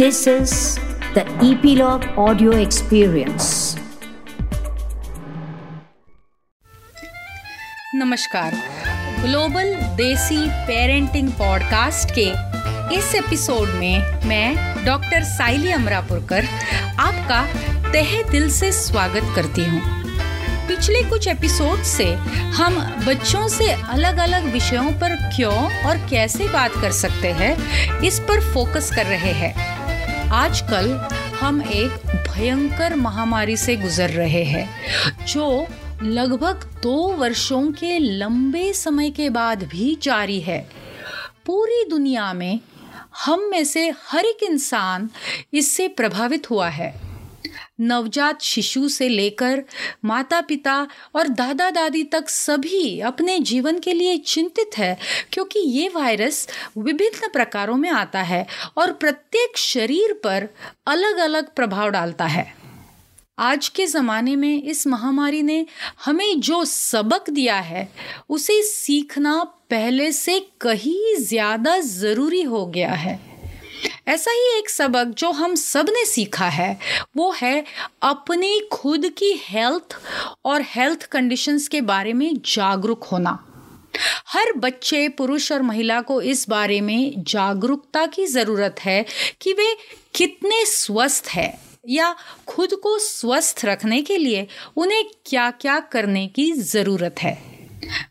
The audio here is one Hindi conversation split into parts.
This is the Epilogue Audio Experience. नमस्कार। ग्लोबल देसी पेरेंटिंग पॉडकास्ट के इस एपिसोड में मैं डॉक्टर साइली अमरापुरकर आपका तहे दिल से स्वागत करती हूँ। पिछले कुछ एपिसोड से हम बच्चों से अलग अलग विषयों पर क्यों और कैसे बात कर सकते हैं, इस पर फोकस कर रहे हैं। आजकल हम एक भयंकर महामारी से गुजर रहे हैं, जो लगभग दो वर्षों के लंबे समय के बाद भी जारी है। पूरी दुनिया में हम में से हर एक इंसान इससे प्रभावित हुआ है। नवजात शिशु से लेकर माता पिता और दादा दादी तक सभी अपने जीवन के लिए चिंतित है, क्योंकि ये वायरस विभिन्न प्रकारों में आता है और प्रत्येक शरीर पर अलग अलग प्रभाव डालता है। आज के ज़माने में इस महामारी ने हमें जो सबक दिया है, उसे सीखना पहले से कहीं ज़्यादा ज़रूरी हो गया है। ऐसा ही एक सबक जो हम सबने सीखा है, वो है अपनी खुद की हेल्थ और हेल्थ कंडीशंस के बारे में जागरूक होना। हर बच्चे, पुरुष और महिला को इस बारे में जागरूकता की ज़रूरत है कि वे कितने स्वस्थ है या खुद को स्वस्थ रखने के लिए उन्हें क्या क्या करने की ज़रूरत है।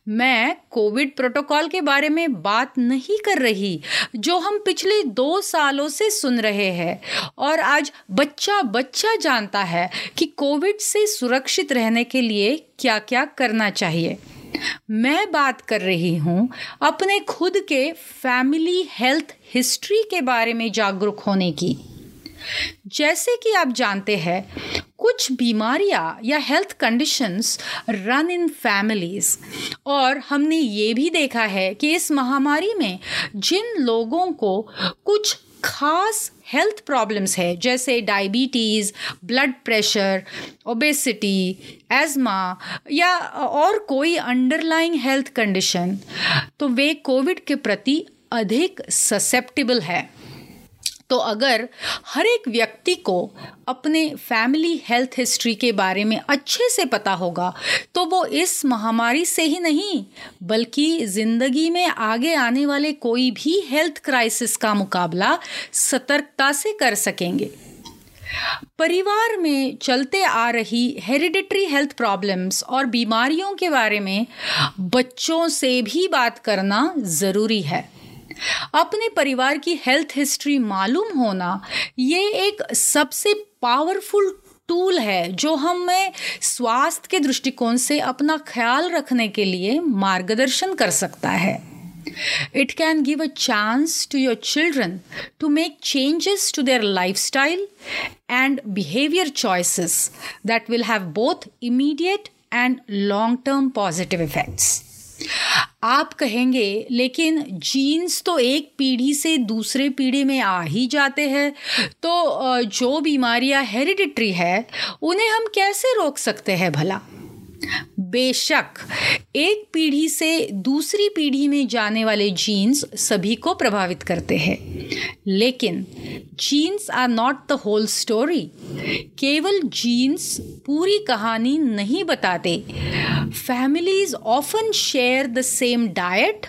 मैं कोविड प्रोटोकॉल के बारे में बात नहीं कर रही, जो हम पिछले दो सालों से सुन रहे हैं। और आज बच्चा बच्चा जानता है कि कोविड से सुरक्षित रहने के लिए क्या क्या करना चाहिए। मैं बात कर रही हूँ अपने खुद के फैमिली हेल्थ हिस्ट्री के बारे में जागरूक होने की। जैसे कि आप जानते हैं कुछ बीमारियाँ या health conditions run in families और हमने ये भी देखा है कि इस महामारी में जिन लोगों को कुछ खास हेल्थ प्रॉब्लम्स है, जैसे diabetes blood pressure obesity asthma या और कोई अंडरलाइंग हेल्थ कंडीशन तो वे कोविड के प्रति अधिक ससेप्टिबल है। तो अगर हर एक व्यक्ति को अपने फैमिली हेल्थ हिस्ट्री के बारे में अच्छे से पता होगा तो वो इस महामारी से ही नहीं, बल्कि ज़िंदगी में आगे आने वाले कोई भी हेल्थ क्राइसिस का मुकाबला सतर्कता से कर सकेंगे। परिवार में चलते आ रही हेरिडिटरी हेल्थ प्रॉब्लम्स और बीमारियों के बारे में बच्चों से भी बात करना ज़रूरी है। अपने परिवार की हेल्थ हिस्ट्री मालूम होना, ये एक सबसे पावरफुल टूल है जो हमें स्वास्थ्य के दृष्टिकोण से अपना ख्याल रखने के लिए मार्गदर्शन कर सकता है। It can give a chance to your children to make changes to their lifestyle and behaviour choices that will have both immediate and long term positive effects आप कहेंगे, लेकिन जीन्स तो एक पीढ़ी से दूसरे पीढ़ी में आ ही जाते हैं। तो जो बीमारियाँ हेरिडिटरी है, उन्हें हम कैसे रोक सकते हैं भला? बेशक, एक पीढ़ी से दूसरी पीढ़ी में जाने वाले जीन्स सभी को प्रभावित करते हैं। लेकिन genes are not the whole story केवल जीन्स पूरी कहानी नहीं बताते। Families often share the same diet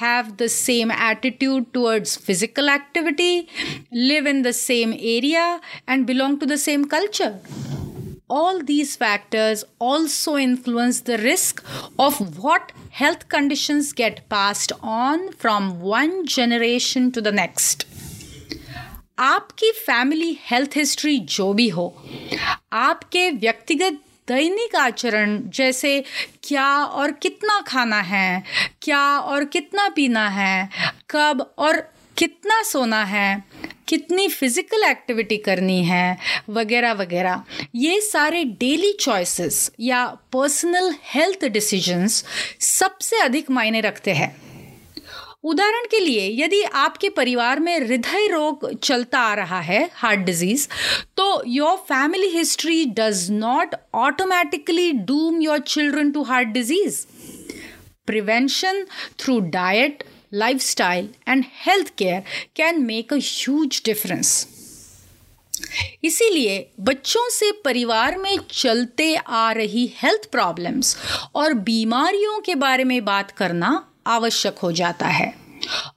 have the same attitude towards physical activity live in the same area and belong to the same culture all these factors also influence the risk of what health conditions get passed on from one generation to the next. आपकी फैमिली हेल्थ हिस्ट्री जो भी हो आपके व्यक्तिगत दैनिक आचरण जैसे क्या और कितना खाना है क्या और कितना पीना है कब और कितना सोना है, कितनी फ़िज़िकल एक्टिविटी करनी है, वगैरह वगैरह। ये सारे डेली चॉइसेस या पर्सनल हेल्थ डिसीजंस सबसे अधिक मायने रखते हैं। उदाहरण के लिए, यदि आपके परिवार में हृदय रोग चलता आ रहा है हार्ट डिज़ीज़ तो your family history does not automatically doom your children to heart disease prevention through diet lifestyle, and healthcare can make a huge difference. इसीलिए बच्चों से परिवार में चलते आ रही हेल्थ प्रॉब्लम्स और बीमारियों के बारे में बात करना आवश्यक हो जाता है।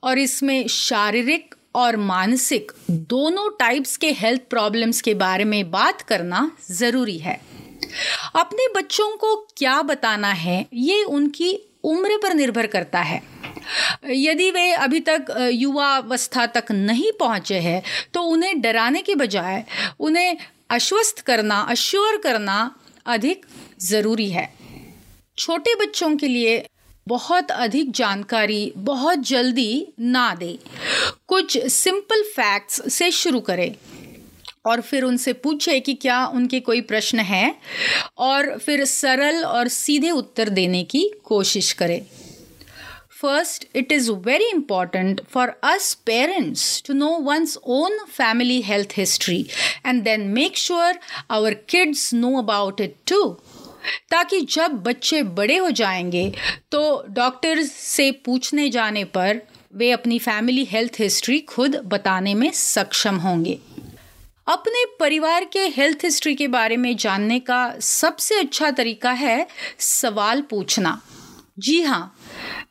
और इसमें शारीरिक और मानसिक दोनों टाइप्स के हेल्थ प्रॉब्लम्स के बारे में बात करना ज़रूरी है। अपने बच्चों को क्या बताना है ये उनकी उम्र पर निर्भर करता है। यदि वे अभी तक युवावस्था तक नहीं पहुँचे हैं तो उन्हें डराने के बजाय उन्हें आश्वस्त करना, अश्योर करना अधिक ज़रूरी है। छोटे बच्चों के लिए बहुत अधिक जानकारी, बहुत जल्दी ना दे। कुछ सिंपल फैक्ट्स से शुरू करें और फिर उनसे पूछे कि क्या उनके कोई प्रश्न है और फिर सरल और सीधे उत्तर देने की कोशिश करें। First, it is very important for us parents to know one's own family health history and then make sure our kids know about it too. ताकि जब बच्चे बड़े हो जाएँगे तो डॉक्टर से पूछने जाने पर वे अपनी फैमिली हेल्थ हिस्ट्री खुद बताने में सक्षम होंगे अपने परिवार के हेल्थ हिस्ट्री के बारे में जानने का सबसे अच्छा तरीका है सवाल पूछना जी हाँ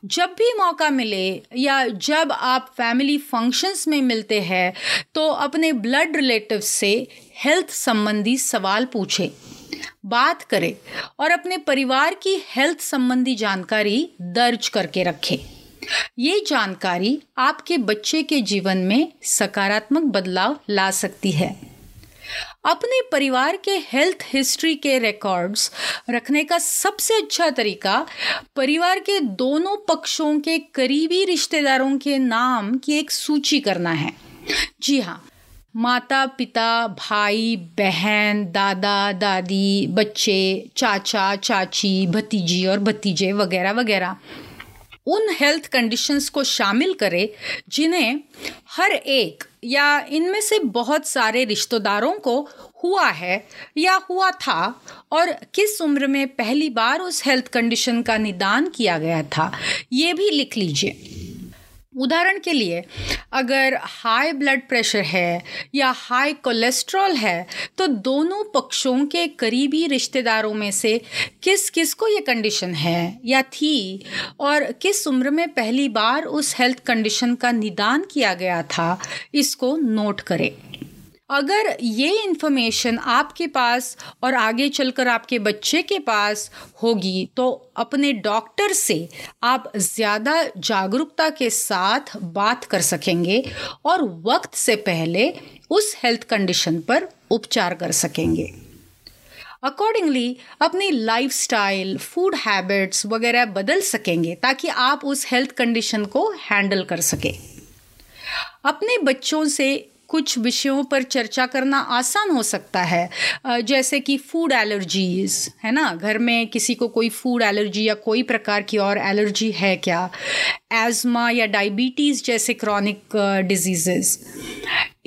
जब भी मौका मिले या जब आप फैमिली फ़ंक्शंस में मिलते हैं तो अपने ब्लड रिलेटिव से हेल्थ संबंधी सवाल पूछें, बात करें और अपने परिवार की हेल्थ संबंधी जानकारी दर्ज करके रखें। ये जानकारी आपके बच्चे के जीवन में सकारात्मक बदलाव ला सकती है। अपने परिवार के हेल्थ हिस्ट्री के रिकॉर्ड्स रखने का सबसे अच्छा तरीका, परिवार के दोनों पक्षों के करीबी रिश्तेदारों के नाम की एक सूची करना है। जी हाँ माता, पिता, भाई, बहन, दादा, दादी, बच्चे, चाचा, चाची, भतीजी और भतीजे वगैरह वगैरह। उन हेल्थ कंडीशंस को शामिल करें जिन्हें हर एक या इनमें से बहुत सारे रिश्तेदारों को हुआ है या हुआ था और किस उम्र में पहली बार उस हेल्थ कंडीशन का निदान किया गया था, ये भी लिख लीजिए। उदाहरण के लिए, अगर हाई ब्लड प्रेशर है या हाई कोलेस्ट्रॉल है तो दोनों पक्षों के करीबी रिश्तेदारों में से किस किस को ये कंडीशन है या थी? और किस उम्र में पहली बार उस हेल्थ कंडीशन का निदान किया गया था? इसको नोट करें। अगर ये इन्फॉर्मेशन आपके पास और आगे चलकर आपके बच्चे के पास होगी तो अपने डॉक्टर से आप ज़्यादा जागरूकता के साथ बात कर सकेंगे और वक्त से पहले उस हेल्थ कंडीशन पर उपचार कर सकेंगे। अकॉर्डिंगली अपनी लाइफ स्टाइल फ़ूड हैबिट्स वगैरह बदल सकेंगे ताकि आप उस हेल्थ कंडीशन को हैंडल कर सकें। अपने बच्चों से कुछ विषयों पर चर्चा करना आसान हो सकता है। जैसे कि फ़ूड एलर्जीज है ना? घर में किसी को कोई फ़ूड एलर्जी या कोई प्रकार की और एलर्जी है क्या? एज़मा या डायबिटीज़ जैसे क्रॉनिक डिजीज़ेस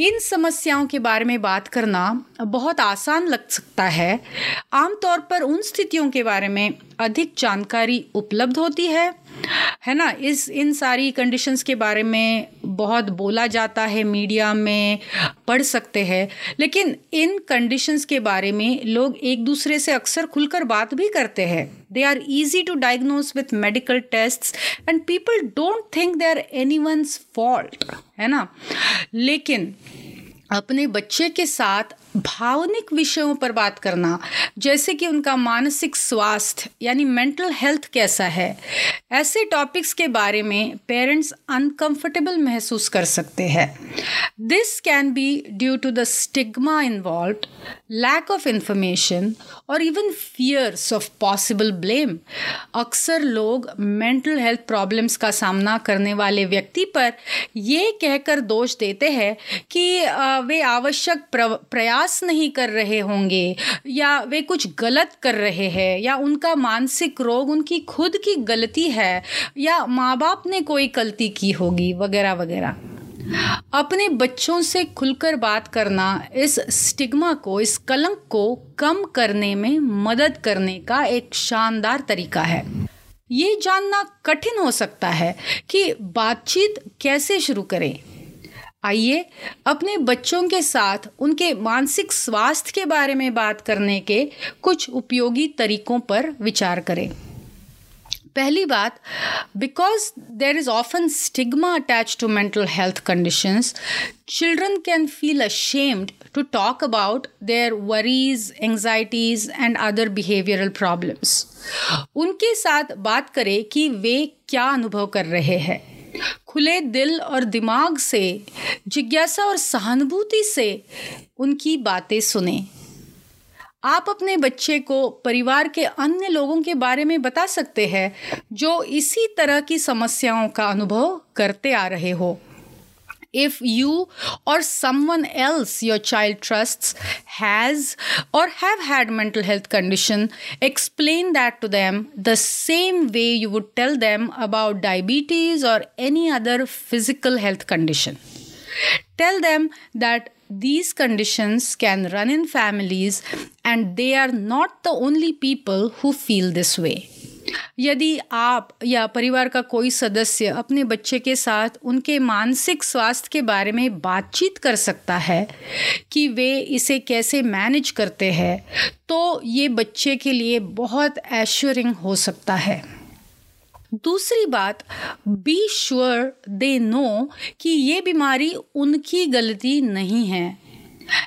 इन समस्याओं के बारे में बात करना बहुत आसान लग सकता है। आमतौर पर उन स्थितियों के बारे में अधिक जानकारी उपलब्ध होती है। है ना? इस, इन सारी कंडीशंस के बारे में बहुत बोला जाता है मीडिया में पढ़ सकते हैं। लेकिन इन कंडीशंस के बारे में लोग एक दूसरे से अक्सर खुलकर बात भी करते हैं। they are easy to diagnose with medical test and people don't think they are anyone's fault है ना लेकिन अपने बच्चे के साथ भावनिक विषयों पर बात करना, जैसे कि उनका मानसिक स्वास्थ्य, यानी मेंटल हेल्थ कैसा है, ऐसे टॉपिक्स के बारे में पेरेंट्स अनकंफर्टेबल महसूस कर सकते हैं। This can be due to the stigma involve lack of information और even fears of possible blame अक्सर लोग मेंटल हेल्थ प्रॉब्लम्स का सामना करने वाले व्यक्ति पर ये कहकर दोष देते हैं कि वे आवश्यक प्रयास प्रयास नहीं कर रहे होंगे, या वे कुछ गलत कर रहे हैं, या उनका मानसिक रोग उनकी खुद की गलती है, या माँ बाप ने कोई गलती की होगी, वगैरह वगैरह। अपने बच्चों से खुलकर बात करना, इस स्टिग्मा को, इस कलंक को कम करने में मदद करने का एक शानदार तरीका है। ये जानना कठिन हो सकता है कि बातचीत कैसे शुरू करें। आइए अपने बच्चों के साथ उनके मानसिक स्वास्थ्य के बारे में बात करने के कुछ उपयोगी तरीकों पर विचार करें। पहली बात because there is often stigma attach to mental health conditions children can feel ashamed to talk about their worries anxieties and other behavioural problems उनके साथ बात करें कि वे क्या अनुभव कर रहे हैं। खुले दिल और दिमाग से, जिज्ञासा और सहानुभूति से उनकी बातें सुने। आप अपने बच्चे को परिवार के अन्य लोगों के बारे में बता सकते हैं जो इसी तरह की समस्याओं का अनुभव करते आ रहे हो। If you or someone else your child trusts has or have had mental health condition explain that to them the same way you would tell them about diabetes or any other physical health condition. Tell them that these conditions can run in families and they are not the only people who feel this way यदि आप या परिवार का कोई सदस्य अपने बच्चे के साथ उनके मानसिक स्वास्थ्य के बारे में बातचीत कर सकता है कि वे इसे कैसे मैनेज करते हैं तो ये बच्चे के लिए बहुत एश्योरिंग हो सकता है। दूसरी बात बी श्योर दे नो कि ये बीमारी उनकी गलती नहीं है।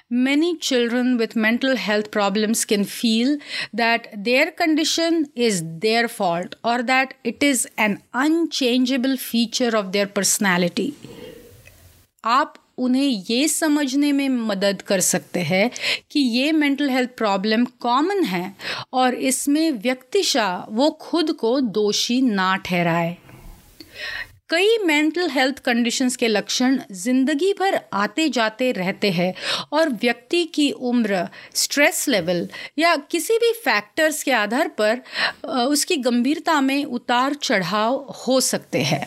Many children with mental health problems can feel that their condition is their fault or that it is an unchangeable feature of their personality. आप उन्हें ये समझने में मदद कर सकते हैं कि ये मेंटल हेल्थ प्रॉब्लम कॉमन है और इसमें व्यक्तिशा वो खुद को दोषी ना ठहराए कई मेंटल हेल्थ कंडीशंस के लक्षण ज़िंदगी भर आते जाते रहते हैं और व्यक्ति की उम्र स्ट्रेस लेवल या किसी भी फैक्टर्स के आधार पर उसकी गंभीरता में उतार चढ़ाव हो सकते हैं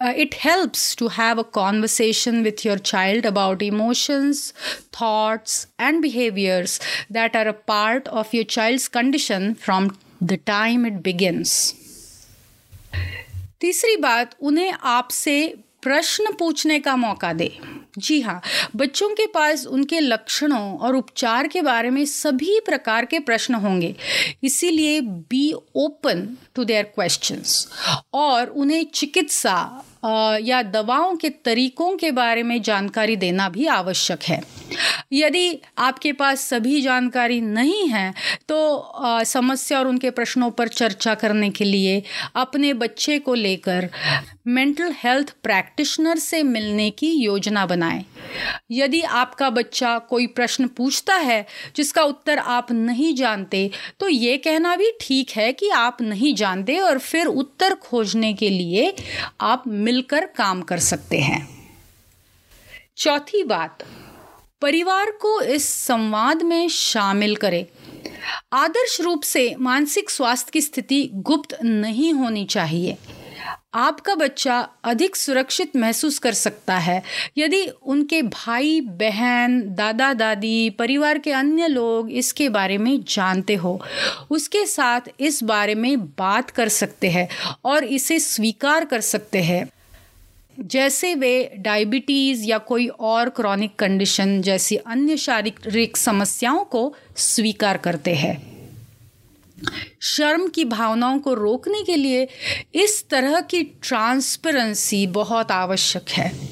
Uh, it helps to have a conversation with your child about emotions, thoughts, and behaviors that are a part of your child's condition from the time it begins. तीसरी बात, उन्हें आपसे प्रश्न पूछने का मौका दे। जी हाँ बच्चों के पास उनके लक्षणों और उपचार के बारे में सभी प्रकार के प्रश्न होंगे। इसीलिए be open to their questions और उन्हें चिकित्सा या दवाओं के तरीकों के बारे में जानकारी देना भी आवश्यक है। यदि आपके पास सभी जानकारी नहीं है तो समस्या और उनके प्रश्नों पर चर्चा करने के लिए अपने बच्चे को लेकर मेंटल हेल्थ प्रैक्टिशनर से मिलने की योजना बनाएँ। यदि आपका बच्चा कोई प्रश्न पूछता है, जिसका उत्तर आप नहीं जानते तो ये कहना भी ठीक है कि आप नहीं जानते और फिर उत्तर खोजने के लिए आप मिलकर काम कर सकते हैं। चौथी बात, परिवार को इस संवाद में शामिल करें। आदर्श रूप से मानसिक स्वास्थ्य की स्थिति गुप्त नहीं होनी चाहिए। आपका बच्चा अधिक सुरक्षित महसूस कर सकता है। यदि उनके भाई, बहन, दादा, दादी, परिवार के अन्य लोग इसके बारे में जानते हो, उसके साथ इस बारे में बात कर सकते हैं और इसे स्वीकार कर सकते हैं। जैसे वे डायबिटीज़ या कोई और क्रॉनिक कंडीशन जैसी अन्य शारीरिक समस्याओं को स्वीकार करते हैं। शर्म की भावनाओं को रोकने के लिए इस तरह की ट्रांसपेरेंसी बहुत आवश्यक है।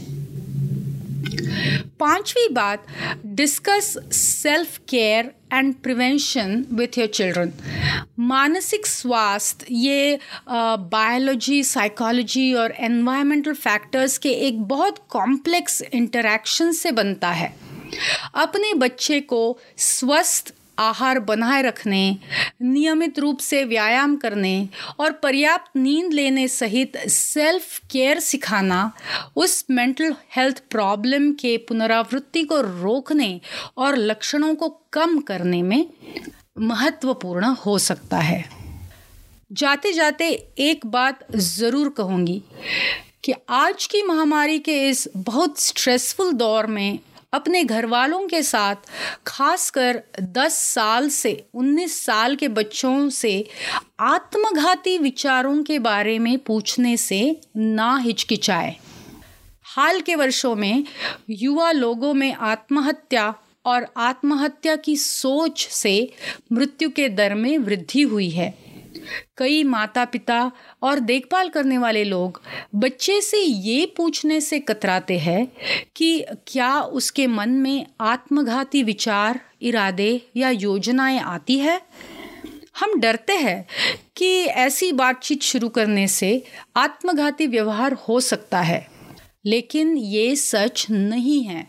पांचवी बात discuss self care and prevention with your children मानसिक स्वास्थ्य, ये बायोलॉजी साइकोलॉजी और एनवायरमेंटल फैक्टर्स के एक बहुत कॉम्प्लेक्स इंटरेक्शन से बनता है। अपने बच्चे को स्वस्थ आहार बनाए रखने, नियमित रूप से व्यायाम करने और पर्याप्त नींद लेने सहित सेल्फ केयर सिखाना, उस मेंटल हेल्थ प्रॉब्लम के पुनरावृत्ति को रोकने और लक्षणों को कम करने में महत्वपूर्ण हो सकता है। जाते जाते एक बात ज़रूर कहूँगी कि आज की महामारी के इस बहुत स्ट्रेसफुल दौर में अपने घर वालों के साथ, खासकर 10 साल से 19 साल के बच्चों से आत्मघाती विचारों के बारे में पूछने से ना हिचकिचाए। हाल के वर्षों में युवा लोगों में आत्महत्या और आत्महत्या की सोच से मृत्यु के दर में वृद्धि हुई है। कई माता पिता और देखभाल करने वाले लोग बच्चे से ये पूछने से कतराते हैं कि क्या उसके मन में आत्मघाती विचार, इरादे या योजनाएँ आती है? हम डरते हैं कि ऐसी बातचीत शुरू करने से आत्मघाती व्यवहार हो सकता है, लेकिन ये सच नहीं है।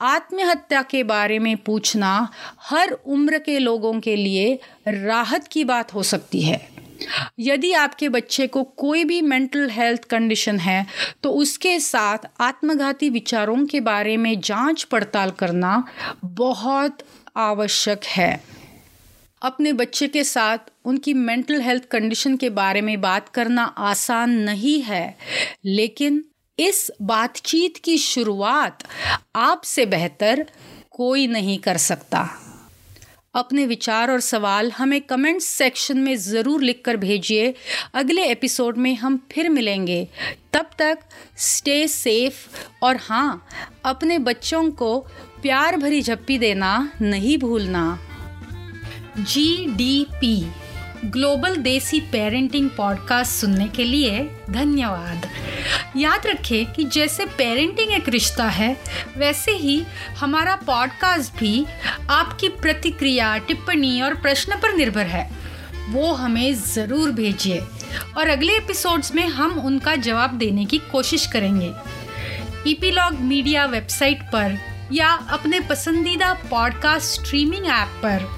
आत्महत्या के बारे में पूछना हर उम्र के लोगों के लिए राहत की बात हो सकती है। यदि आपके बच्चे को कोई भी मेंटल हेल्थ कंडीशन है तो उसके साथ आत्मघाती विचारों के बारे में जाँच पड़ताल करना बहुत आवश्यक है। अपने बच्चे के साथ उनकी मेंटल हेल्थ कंडीशन के बारे में बात करना आसान नहीं है, लेकिन इस बातचीत की शुरुआत आपसे बेहतर कोई नहीं कर सकता। अपने विचार और सवाल हमें कमेंट सेक्शन में ज़रूर लिखकर भेजिए। अगले एपिसोड में हम फिर मिलेंगे। तब तक स्टे सेफ़ और हाँ अपने बच्चों को प्यार भरी झप्पी देना नहीं भूलना। G D P global desi parenting podcast सुनने के लिए धन्यवाद। याद रखें कि जैसे पेरेंटिंग एक रिश्ता है, वैसे ही हमारा पॉडकास्ट भी आपकी प्रतिक्रिया, टिप्पणी और प्रश्न पर निर्भर है। वो हमें ज़रूर भेजिए और अगले एपिसोड्स में हम उनका जवाब देने की कोशिश करेंगे। ईपीलॉग मीडिया वेबसाइट पर या अपने पसंदीदा पॉडकास्ट स्ट्रीमिंग ऐप पर